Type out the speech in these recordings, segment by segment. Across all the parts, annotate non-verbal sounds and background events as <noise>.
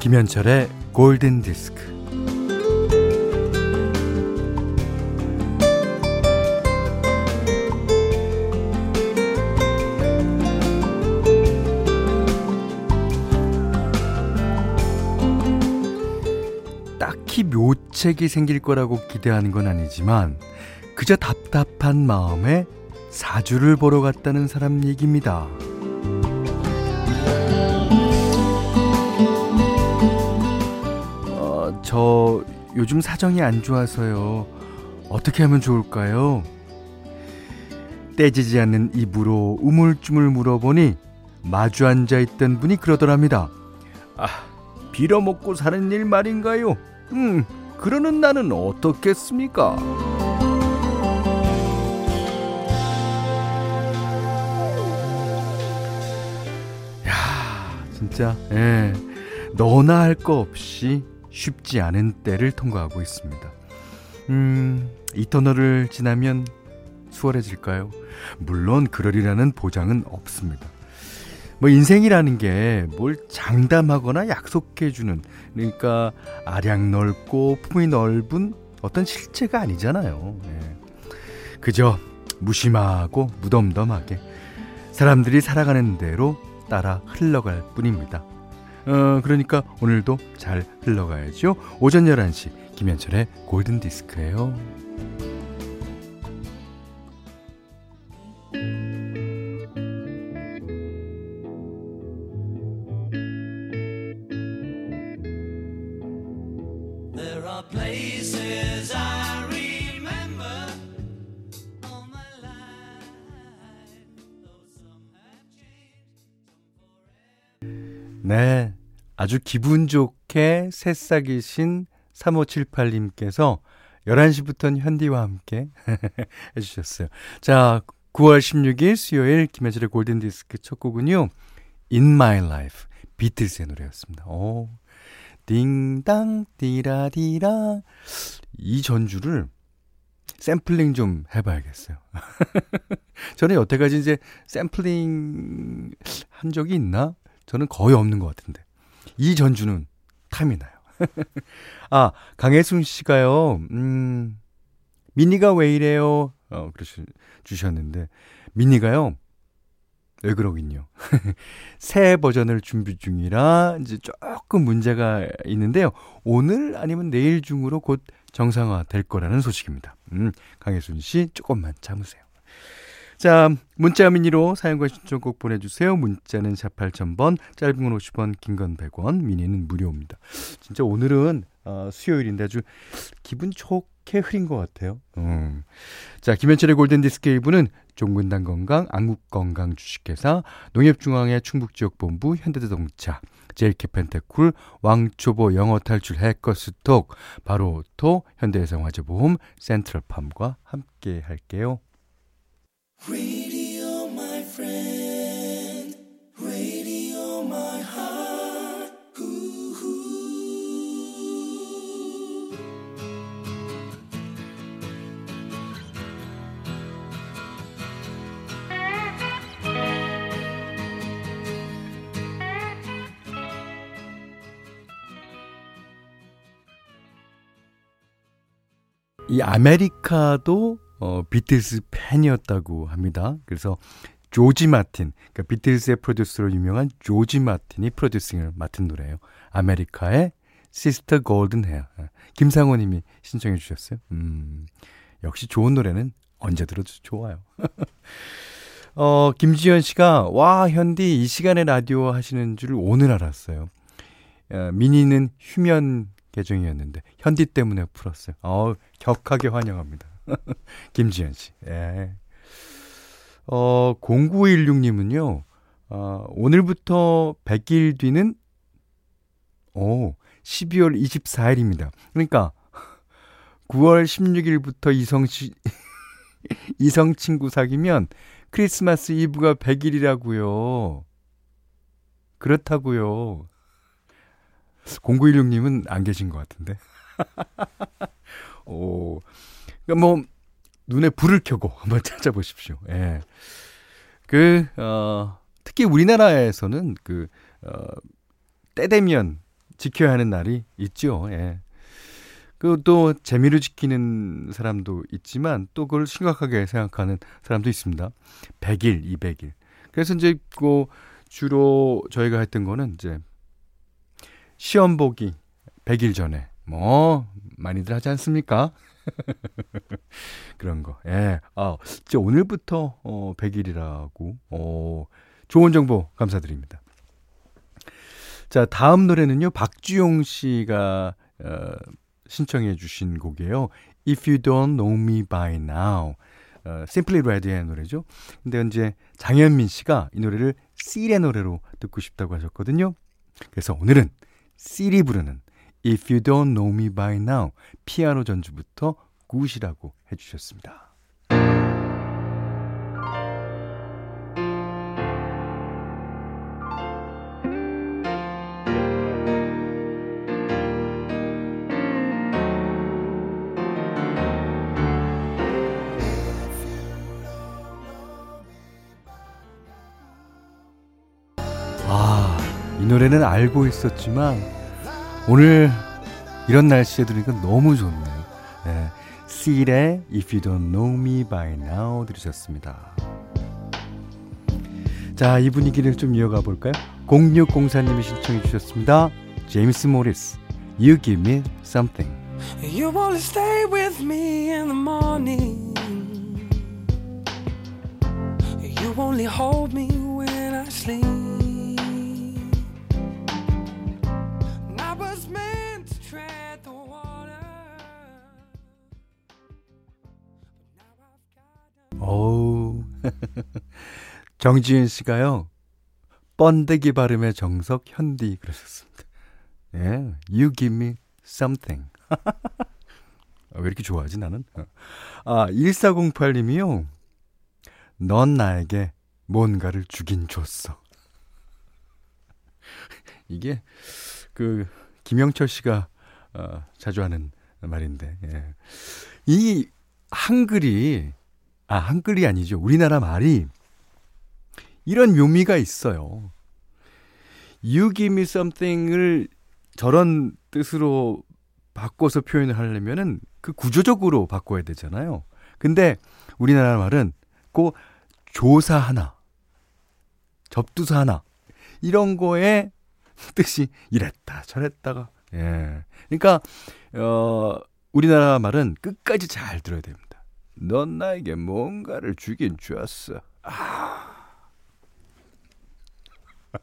김현철의 골든 디스크. 딱히 묘책이 생길 거라고 기대하는 건 아니지만 그저 답답한 마음에 사주를 보러 갔다는 사람 얘기입니다. 저 요즘 사정이 안 좋아서요. 어떻게 하면 좋을까요? 떼지지 않는 입으로 우물쭈물 물어보니 마주 앉아 있던 분이 그러더랍니다. 아, 빌어먹고 사는 일 말인가요? 음, 그러는 나는 어떻겠습니까? 야, 진짜, 예. 너나 할 거 없이 쉽지 않은 때를 통과하고 있습니다. 음, 이 터널을 지나면 수월해질까요? 물론 그러리라는 보장은 없습니다. 뭐 인생이라는 게 뭘 장담하거나 약속해주는 그러니까 아량 넓고 품이 넓은 어떤 실체가 아니잖아요. 네. 그저 무심하고 무덤덤하게 사람들이 살아가는 대로 따라 흘러갈 뿐입니다. 어, 그러니까 오늘도 잘 흘러가야죠. 오전 11시 김현철의 골든 디스크예요. 네. 아주 기분 좋게 새싹이신 3578님께서 11시부터는 현디와 함께 <laughs> 해주셨어요. 자, 9월 16일 수요일 김현철의 골든디스크 첫 곡은요. In My Life, 비틀스의 노래였습니다. 오, 딩당, 디라디라. 이 전주를 샘플링 좀 해봐야겠어요. <laughs> 저는 여태까지 이제 샘플링 한 적이 있나? 저는 거의 없는 것 같은데. 이 전주는 탐이 나요. <laughs> 아, 강혜순 씨가요, 음, 미니가 왜 이래요? 어, 그러시, 주셨는데, 미니가요, 왜 그러긴요. <laughs> 새 버전을 준비 중이라 이제 조금 문제가 있는데요. 오늘 아니면 내일 중으로 곧 정상화 될 거라는 소식입니다. 음, 강혜순 씨 조금만 참으세요. 자, 문자 미니로 사연과 신청곡 보내주세요. 문자는 샵 8000번, 짧은 건 50원, 긴 건 100원, 미니는 무료입니다. 진짜 오늘은 어, 수요일인데 아주 기분 좋게 흐린 것 같아요. 음. 자, 김현철의 골든디스크 1부는 종근당 건강, 안국건강 주식회사, 농협중앙회 충북지역본부, 현대자동차, 제일캐펜테쿨, 왕초보 영어탈출 해커스톡, 바로토, 현대해상화재보험, 센트럴팜과 함께 할게요. Radio, my friend. Radio, my heart. 이 아메리카도 어, 비틀스 팬이었다고 합니다. 그래서 조지 마틴, 그러니까 비틀스의 프로듀서로 유명한 조지 마틴이 프로듀싱을 맡은 노래예요. 아메리카의 Sister Golden Hair. 김상호 님이 신청해 주셨어요. 음, 역시 좋은 노래는 언제 들어도 좋아요. <laughs> 어, 김지현 씨가, 와, 현디 이 시간에 라디오 하시는 줄 오늘 알았어요. 어, 미니는 휴면 계정이었는데, 현디 때문에 풀었어요. 어, 격하게 환영합니다. <laughs> 김지현 씨. 예. 어, 0916님은요, 어, 오늘부터 100일 뒤는, 오, 12월 24일입니다. 그러니까, 9월 16일부터 이성 씨, <laughs> 이성 친구 사귀면 크리스마스 이브가 100일이라고요. 그렇다고요. 0916님은 안 계신 것 같은데. <laughs> 오, 그러니까 뭐 눈에 불을 켜고 <laughs> 한번 찾아보십시오. 예. 그, 어, 특히 우리나라에서는 그, 어, 때 되면 지켜야 하는 날이 있죠. 예. 그또 재미를 지키는 사람도 있지만 또 그걸 심각하게 생각하는 사람도 있습니다. 100일, 200일. 그래서 이제 그 주로 저희가 했던 거는 이제 시험 보기 100일 전에 뭐 많이들 하지 않습니까? <laughs> 그런 거. 예. 아, 이제 오늘부터 어 100일이라고 어 좋은 정보 감사드립니다. 자, 다음 노래는요. 박주용 씨가 어 신청해 주신 곡이에요. If You Don't Know Me By Now. 어, Simply Red의 노래죠. 근데 이제 장현민 씨가 이 노래를 씰의 노래로 듣고 싶다고 하셨거든요. 그래서 오늘은 씰이 부르는 If You Don't Know Me By Now 피아노 전주부터 굿이라고 해주셨습니다. 아, 이 노래는 알고 있었지만 오늘 이런 날씨에 들으니까 너무 좋네요. 네. Seal의 If You Don't Know Me By Now 들으셨습니다. 자, 이 분위기를 좀 이어가 볼까요? 0604님이 신청해 주셨습니다. 제임스 모리스, You Give Me Something. You wanna stay with me in the morning. You only hold me when I sleep. 어우. <laughs> 정지윤 씨가요. 번데기 발음의 정석 현디 그러셨습니다. 예. You give me something. <laughs> 왜 이렇게 좋아하지 나는? 아, 1408님이요. 넌 나에게 뭔가를 주긴 줬어. <laughs> 이게 그 김영철 씨가 어, 자주 하는 말인데. 예. 이 한글이 아, 한글이 아니죠. 우리나라 말이 이런 묘미가 있어요. You give me something을 저런 뜻으로 바꿔서 표현을 하려면은 그 구조적으로 바꿔야 되잖아요. 근데 우리나라 말은 꼭 조사 하나, 접두사 하나, 이런 거에 <laughs> 뜻이 이랬다, 저랬다가, 예. 그러니까, 어, 우리나라 말은 끝까지 잘 들어야 됩니다. 넌 나에게 뭔가를 주긴 주었어. 아. <laughs>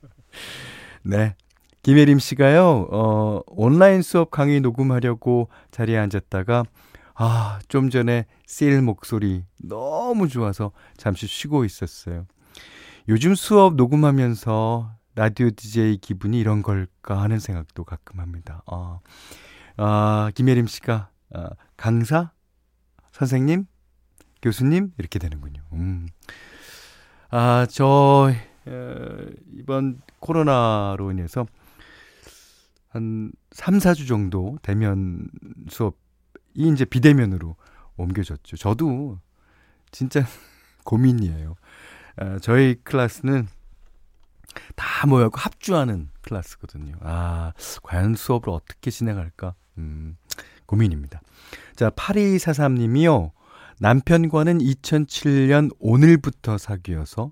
네. 김혜림 씨가요, 어, 온라인 수업 강의 녹음하려고 자리에 앉았다가, 아, 좀 전에 씰 목소리 너무 좋아서 잠시 쉬고 있었어요. 요즘 수업 녹음하면서 라디오 DJ 기분이 이런 걸까 하는 생각도 가끔 합니다. 아, 아 김혜림 씨가, 아, 강사? 선생님? 교수님 이렇게 되는군요. 음. 아, 저 에, 이번 코로나로 인해서 한 3, 4주 정도 대면 수업이 이제 비대면으로 옮겨졌죠. 저도 진짜 <laughs> 고민이에요. 아, 저희 클래스는 다 모여고 합주하는 클래스거든요. 아, 과연 수업을 어떻게 진행할까? 음, 고민입니다. 자, 8243님이요. 남편과는 2007년 오늘부터 사귀어서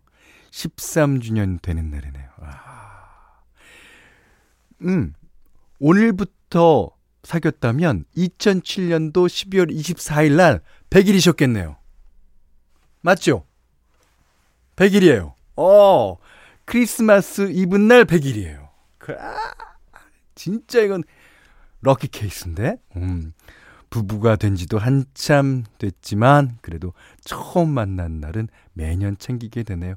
13주년 되는 날이네요. 아. 음, 오늘부터 사귀었다면 2007년도 12월 24일 날 100일이셨겠네요. 맞죠? 100일이에요. 어, 크리스마스 이브 날 100일이에요. 아, 진짜 이건 럭키 케이스인데? 음. 부부가 된 지도 한참 됐지만 그래도 처음 만난 날은 매년 챙기게 되네요.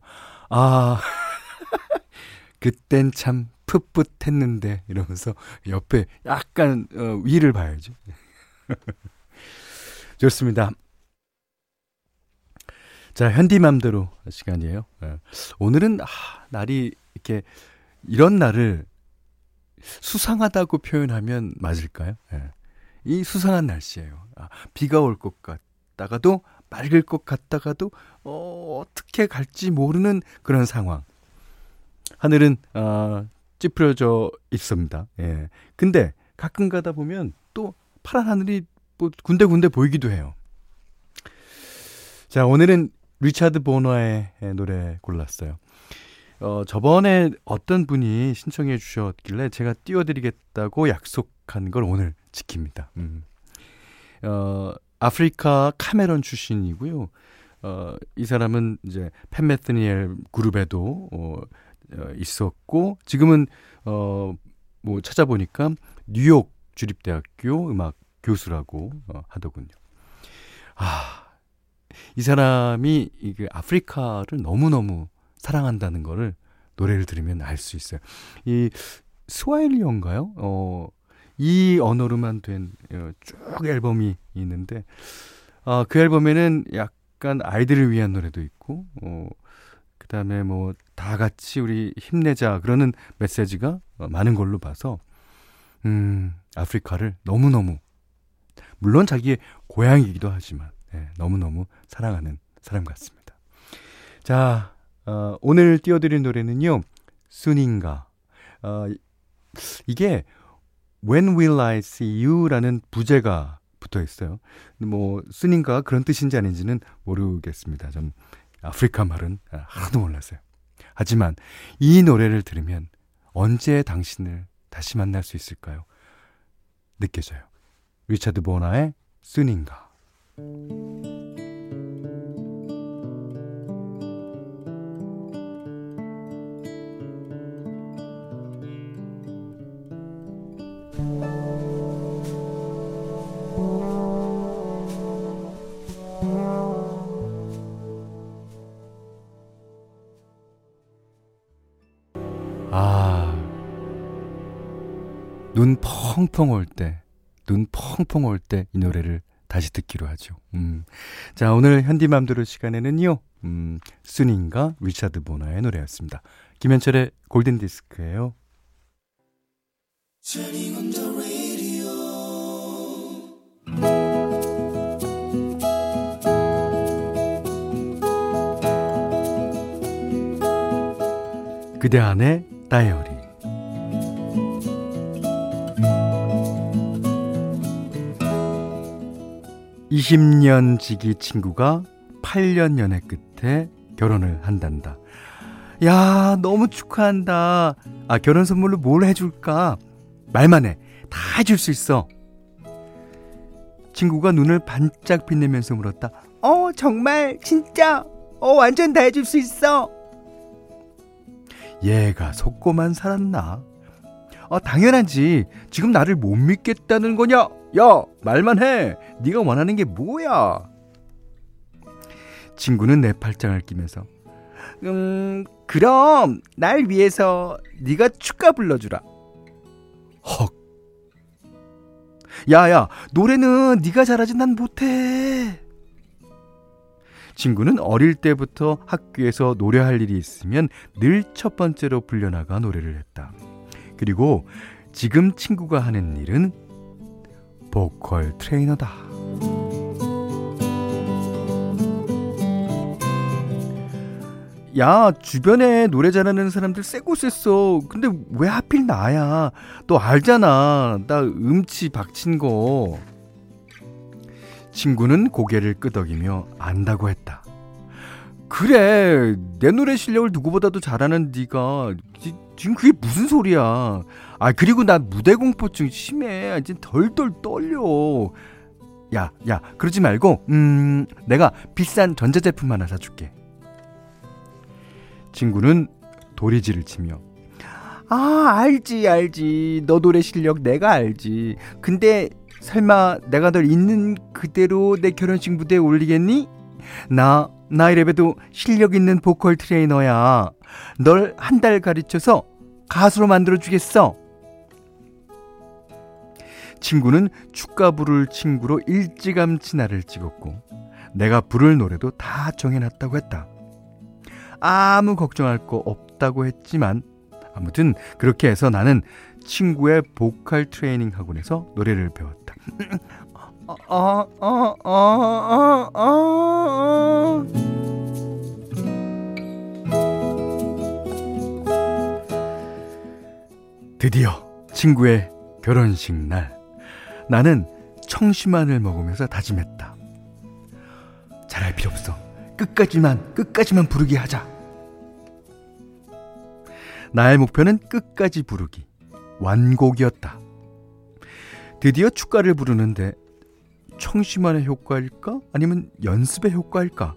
아, <laughs> 그땐 참 풋풋했는데 이러면서 옆에 약간 어, 위를 봐야죠. <laughs> 좋습니다. 자, 현디맘대로 시간이에요. 예. 오늘은 아, 날이 이렇게 이런 날을 수상하다고 표현하면 맞을까요? 예. 이 수상한 날씨예요. 아, 비가 올 것 같다가도 맑을 것 같다가도 어, 어떻게 갈지 모르는 그런 상황. 하늘은 어, 찌푸려져 있습니다. 예. 근데 가끔 가다 보면 또 파란 하늘이 뭐 군데군데 보이기도 해요. 자, 오늘은 리차드 보너의 노래 골랐어요. 어, 저번에 어떤 분이 신청해 주셨길래 제가 띄워드리겠다고 약속 한 걸 오늘 지킵니다. 음. 어, 아프리카 카메론 출신이고요. 어, 이 사람은 이제 팬메트니엘 그룹에도 어, 어, 있었고 지금은 어, 뭐 찾아보니까 뉴욕 주립대학교 음악 교수라고 어, 하더군요. 아, 이 사람이 이그 아프리카를 너무너무 사랑한다는 거를 노래를 들으면 알 수 있어요. 이 스와일리어인가요? 어, 이 언어로만 된쭉 어, 앨범이 있는데 어, 그 앨범에는 약간 아이들을 위한 노래도 있고 어, 그다음에 뭐 다 같이 우리 힘내자 그러는 메시지가 많은 걸로 봐서 음, 아프리카를 너무너무 물론 자기의 고향이기도 하지만 네, 너무너무 사랑하는 사람 같습니다. 자, 어, 오늘 띄워드린 노래는요, 순인가. 어, 이게 When Will I See You라는 부제가 붙어 있어요. 뭐, 순인가 그런 뜻인지 아닌지는 모르겠습니다. 전 아프리카 말은 하나도 몰랐어요. 하지만 이 노래를 들으면 언제 당신을 다시 만날 수 있을까요? 느껴져요. 리차드 보나의 순인가. 눈 펑펑 올 때, 눈 펑펑 올 때 이 노래를 다시 듣기로 하죠. 음. 자, 오늘 현디맘대로 시간에는요, 음, 순인가 리차드 보나의 노래였습니다. 김현철의 골든디스크예요 그대 안에 다이어리 20년 지기 친구가 8년 연애 끝에 결혼을 한단다. 야, 너무 축하한다. 아, 결혼 선물로 뭘 해줄까? 말만 해. 다 해줄 수 있어. 친구가 눈을 반짝 빛내면서 물었다. 어, 정말, 진짜, 어, 완전 다 해줄 수 있어. 얘가 속고만 살았나? 어, 당연하지. 지금 나를 못 믿겠다는 거냐? 야, 말만 해. 네가 원하는 게 뭐야? 친구는 내 팔짱을 끼면서 음, 그럼 날 위해서 네가 축가 불러주라. 헉. 야야, 노래는 네가 잘하지 난 못해. 친구는 어릴 때부터 학교에서 노래할 일이 있으면 늘 첫 번째로 불려나가 노래를 했다. 그리고 지금 친구가 하는 일은 보컬 트레이너다. 야, 주변에 노래 잘하는 사람들 쎄고 쎄어. 근데 왜 하필 나야? 너 알잖아. 나 음치 박친 거. 친구는 고개를 끄덕이며 안다고 했다. 그래, 내 노래 실력을 누구보다도 잘하는 네가 지금 그게 무슨 소리야? 아 그리고 나 무대 공포증 심해. 이제 덜덜 떨려. 야, 야, 그러지 말고, 음, 내가 비싼 전자제품 하나 사줄게. 친구는 도리지를 치며, 아, 알지, 알지. 너 노래 실력 내가 알지. 근데 설마 내가 널 있는 그대로 내 결혼식 무대에 올리겠니? 나, 나 이래봬도 실력 있는 보컬 트레이너야. 널 한 달 가르쳐서 가수로 만들어주겠어. 친구는 축가 부를 친구로 일찌감치 나를 찍었고 내가 부를 노래도 다 정해놨다고 했다. 아무 걱정할 거 없다고 했지만 아무튼 그렇게 해서 나는 친구의 보컬 트레이닝 학원에서 노래를 배웠다. 어, 어, 어, 어, 어. 드디어 친구의 결혼식 날 나는 청심환을 먹으면서 다짐했다. 잘할 필요 없어. 끝까지만 끝까지만 부르게 하자. 나의 목표는 끝까지 부르기. 완곡이었다. 드디어 축가를 부르는데 청심환의 효과일까? 아니면 연습의 효과일까?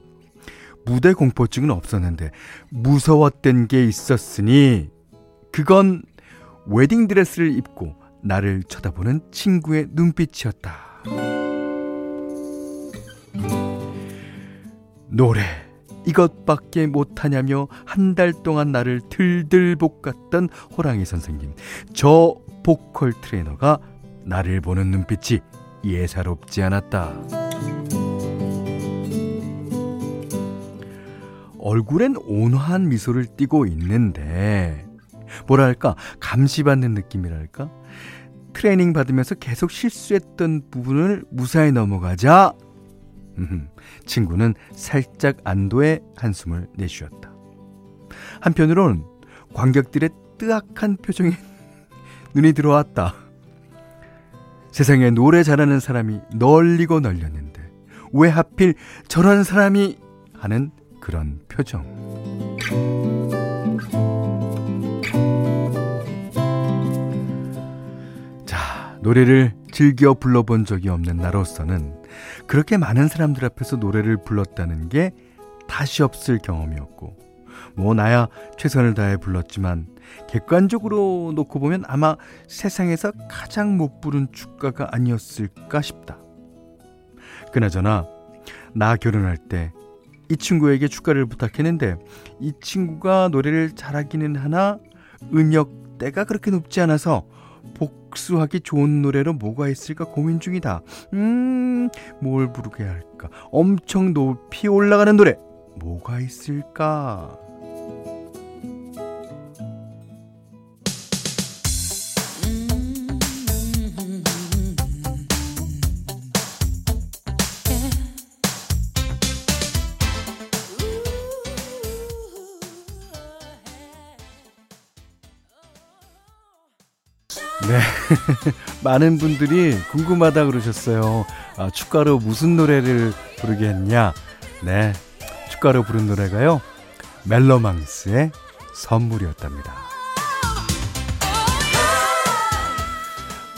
무대 공포증은 없었는데 무서웠던 게 있었으니 그건 웨딩 드레스를 입고 나를 쳐다보는 친구의 눈빛이었다. 노래 이것밖에 못하냐며 한 달 동안 나를 들들 볶았던 호랑이 선생님. 저 보컬 트레이너가 나를 보는 눈빛이 예사롭지 않았다. 얼굴엔 온화한 미소를 띠고 있는데 뭐랄까 감시받는 느낌이랄까 트레이닝 받으면서 계속 실수했던 부분을 무사히 넘어가자 친구는 살짝 안도의 한숨을 내쉬었다. 한편으론 관객들의 뜨악한 표정에 <laughs> 눈이 들어왔다. 세상에 노래 잘하는 사람이 널리고 널렸는데 왜 하필 저런 사람이 하는 그런 표정. 자, 노래를 즐겨 불러본 적이 없는 나로서는 그렇게 많은 사람들 앞에서 노래를 불렀다는 게 다시 없을 경험이었고, 뭐, 나야 최선을 다해 불렀지만, 객관적으로 놓고 보면 아마 세상에서 가장 못 부른 축가가 아니었을까 싶다. 그나저나, 나 결혼할 때 이 친구에게 축가를 부탁했는데, 이 친구가 노래를 잘하기는 하나, 음역대가 그렇게 높지 않아서 복수하기 좋은 노래로 뭐가 있을까 고민 중이다. 음, 뭘 부르게 할까? 엄청 높이 올라가는 노래. 뭐가 있을까? 네. <laughs> 많은 분들이 궁금하다 그러셨어요. 아, 축가로 무슨 노래를 부르게 했냐? 네. 축가로 부른 노래가요. 멜로망스의 선물이었답니다.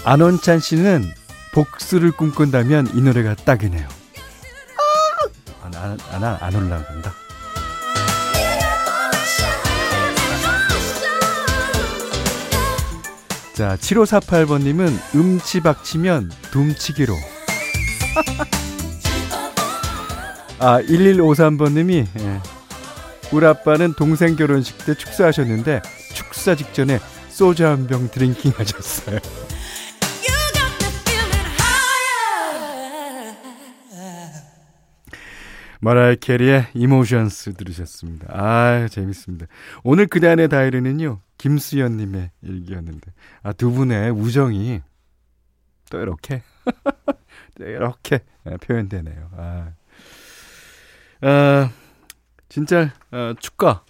안원찬 씨는 복수를 꿈꾼다면 이 노래가 딱이네요. 아, 안, 안, 안, 안 올라간다. 자, 7548번님은 음치박치면 둠치기로. 아, 1153번님이, 예. 우리 아빠는 동생 결혼식 때 축사하셨는데, 축사 직전에 소주 한 병 drinking 하셨어요. 머라이어 캐리의 Emotions 들으셨습니다. 아 재밌습니다. 오늘 그대안의 다이리는요, 김수연님의 일기였는데, 아, 두 분의 우정이 또 이렇게, <laughs> 또 이렇게 표현되네요. 아, 아 진짜, 아, 축가.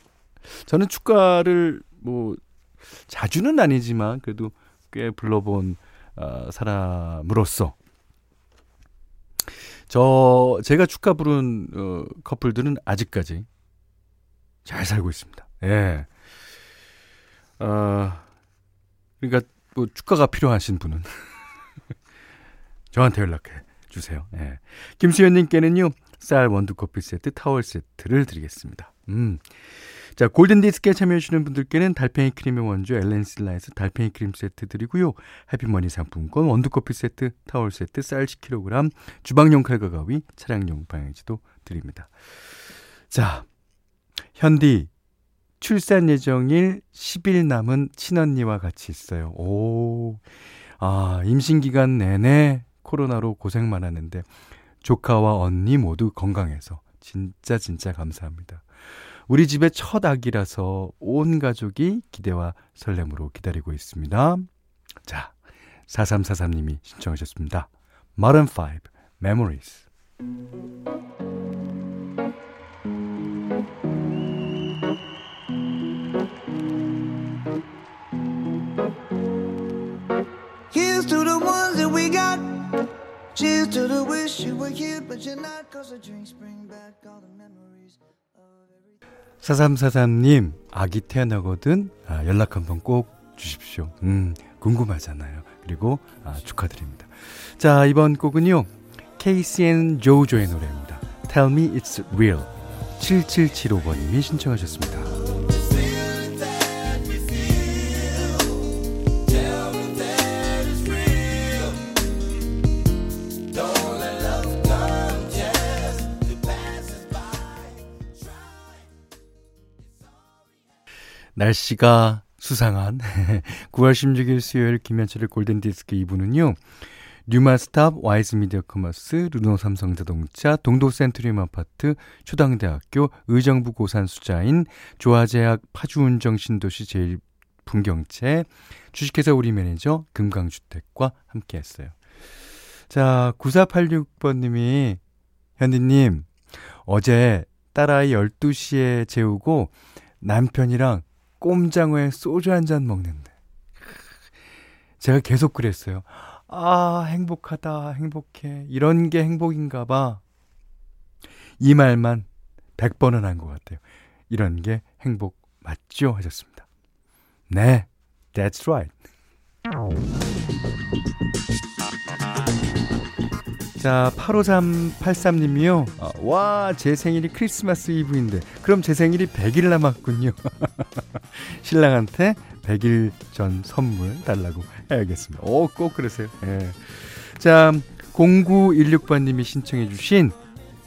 저는 축가를 뭐, 자주는 아니지만, 그래도 꽤 불러본 아, 사람으로서 저 제가 축가 부른 어, 커플들은 아직까지 잘 살고 있습니다. 예. 어, 그러니까 뭐 축가가 필요하신 분은 <laughs> 저한테 연락해 주세요. 예. 김수현님께는요 쌀 원두 커피 세트, 타월 세트를 드리겠습니다. 음. 자, 골든디스크에 참여해주시는 분들께는 달팽이 크림의 원조 엘렌실라에서 달팽이 크림 세트 드리고요. 해피머니 상품권, 원두커피 세트, 타월 세트, 쌀 10kg, 주방용 칼과 가위, 차량용 방향지도 드립니다. 자, 현디, 출산 예정일 10일 남은 친언니와 같이 있어요. 오, 아, 임신기간 내내 코로나로 고생 많았는데, 조카와 언니 모두 건강해서 진짜 진짜 감사합니다. 우리 집의 첫 아기라서 온 가족이 기대와 설렘으로 기다리고 있습니다. 자, 4343님이 신청하셨습니다. Modern Five Memories. Cheers to the wish you were here, but you're not. Cause the drinks bring back all the memories. 4343님, 아기 태어나거든, 아, 연락 한번 꼭 주십시오. 음, 궁금하잖아요. 그리고, 아, 축하드립니다. 자, 이번 곡은요, KCN 조조의 노래입니다. Tell me it's real. 7775번님이 신청하셨습니다. 날씨가 수상한 <laughs> 9월 16일 수요일 김현철의 골든디스크 2부는요. 뉴마스탑, 와이즈미디어 커머스, 르노 삼성자동차, 동도센트리움 아파트, 초당대학교, 의정부 고산수자인, 조화제약, 파주운정 신도시 제일풍경채, 주식회사 우리 매니저, 금강주택과 함께 했어요. 자, 9486번님이, 현디님, 어제 딸아이 12시에 재우고 남편이랑 꼼장어에 소주 한 잔 먹는데. 제가 계속 그랬어요. 아, 행복하다, 행복해. 이런 게 행복인가 봐. 이 말만 100번은 한 것 같아요. 이런 게 행복 맞죠? 하셨습니다. 네, that's right. 자, 85383님이요. 어, 와, 제 생일이 크리스마스 이브인데. 그럼 제 생일이 100일 남았군요. <laughs> 신랑한테 100일 전 선물 달라고 해야겠습니다. 오, 꼭 그러세요. 예. 자, 0916번님이 신청해주신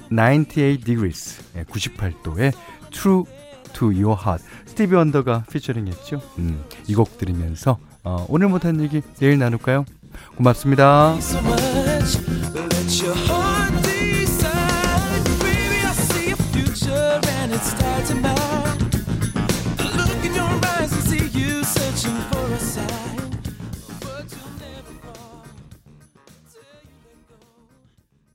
98 degrees, 98도의 True to Your Heart. 스티비 원더가 피처링 했죠. 음, 이 곡 들으면서, 어, 오늘 못한 얘기 내일 나눌까요? 고맙습니다.